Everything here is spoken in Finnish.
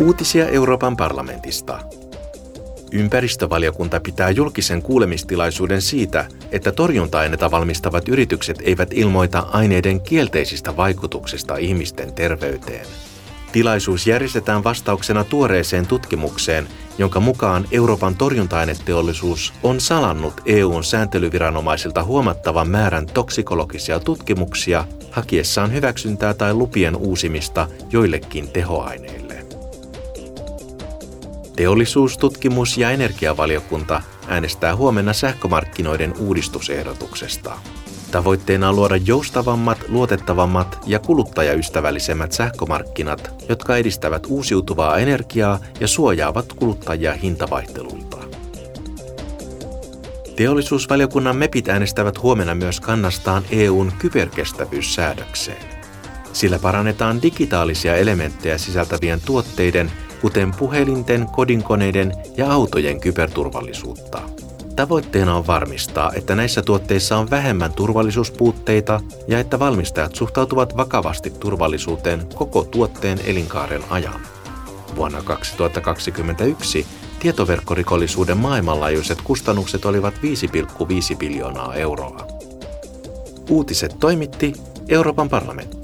Uutisia Euroopan parlamentista. Ympäristövaliokunta pitää julkisen kuulemistilaisuuden siitä, että torjunta-aineita valmistavat yritykset eivät ilmoita aineiden kielteisistä vaikutuksista ihmisten terveyteen. Tilaisuus järjestetään vastauksena tuoreeseen tutkimukseen, jonka mukaan Euroopan torjunta-aineteollisuus on salannut EUn sääntelyviranomaisilta huomattavan määrän toksikologisia tutkimuksia hakiessaan hyväksyntää tai lupien uusimista joillekin tehoaineille. Teollisuus-, tutkimus- ja energiavaliokunta äänestää huomenna sähkömarkkinoiden uudistusehdotuksesta. Tavoitteena on luoda joustavammat, luotettavammat ja kuluttajaystävällisemmät sähkömarkkinat, jotka edistävät uusiutuvaa energiaa ja suojaavat kuluttajia hintavaihteluilta. Teollisuusvaliokunnan MEPit äänestävät huomenna myös kannastaan EUn kyberkestävyyssäädökseen. Sillä parannetaan digitaalisia elementtejä sisältävien tuotteiden kuten puhelinten, kodinkoneiden ja autojen kyberturvallisuutta. Tavoitteena on varmistaa, että näissä tuotteissa on vähemmän turvallisuuspuutteita ja että valmistajat suhtautuvat vakavasti turvallisuuteen koko tuotteen elinkaaren ajan. Vuonna 2021 tietoverkkorikollisuuden maailmanlaajuiset kustannukset olivat 5,5 biljoonaa euroa. Uutiset toimitti Euroopan parlamentti.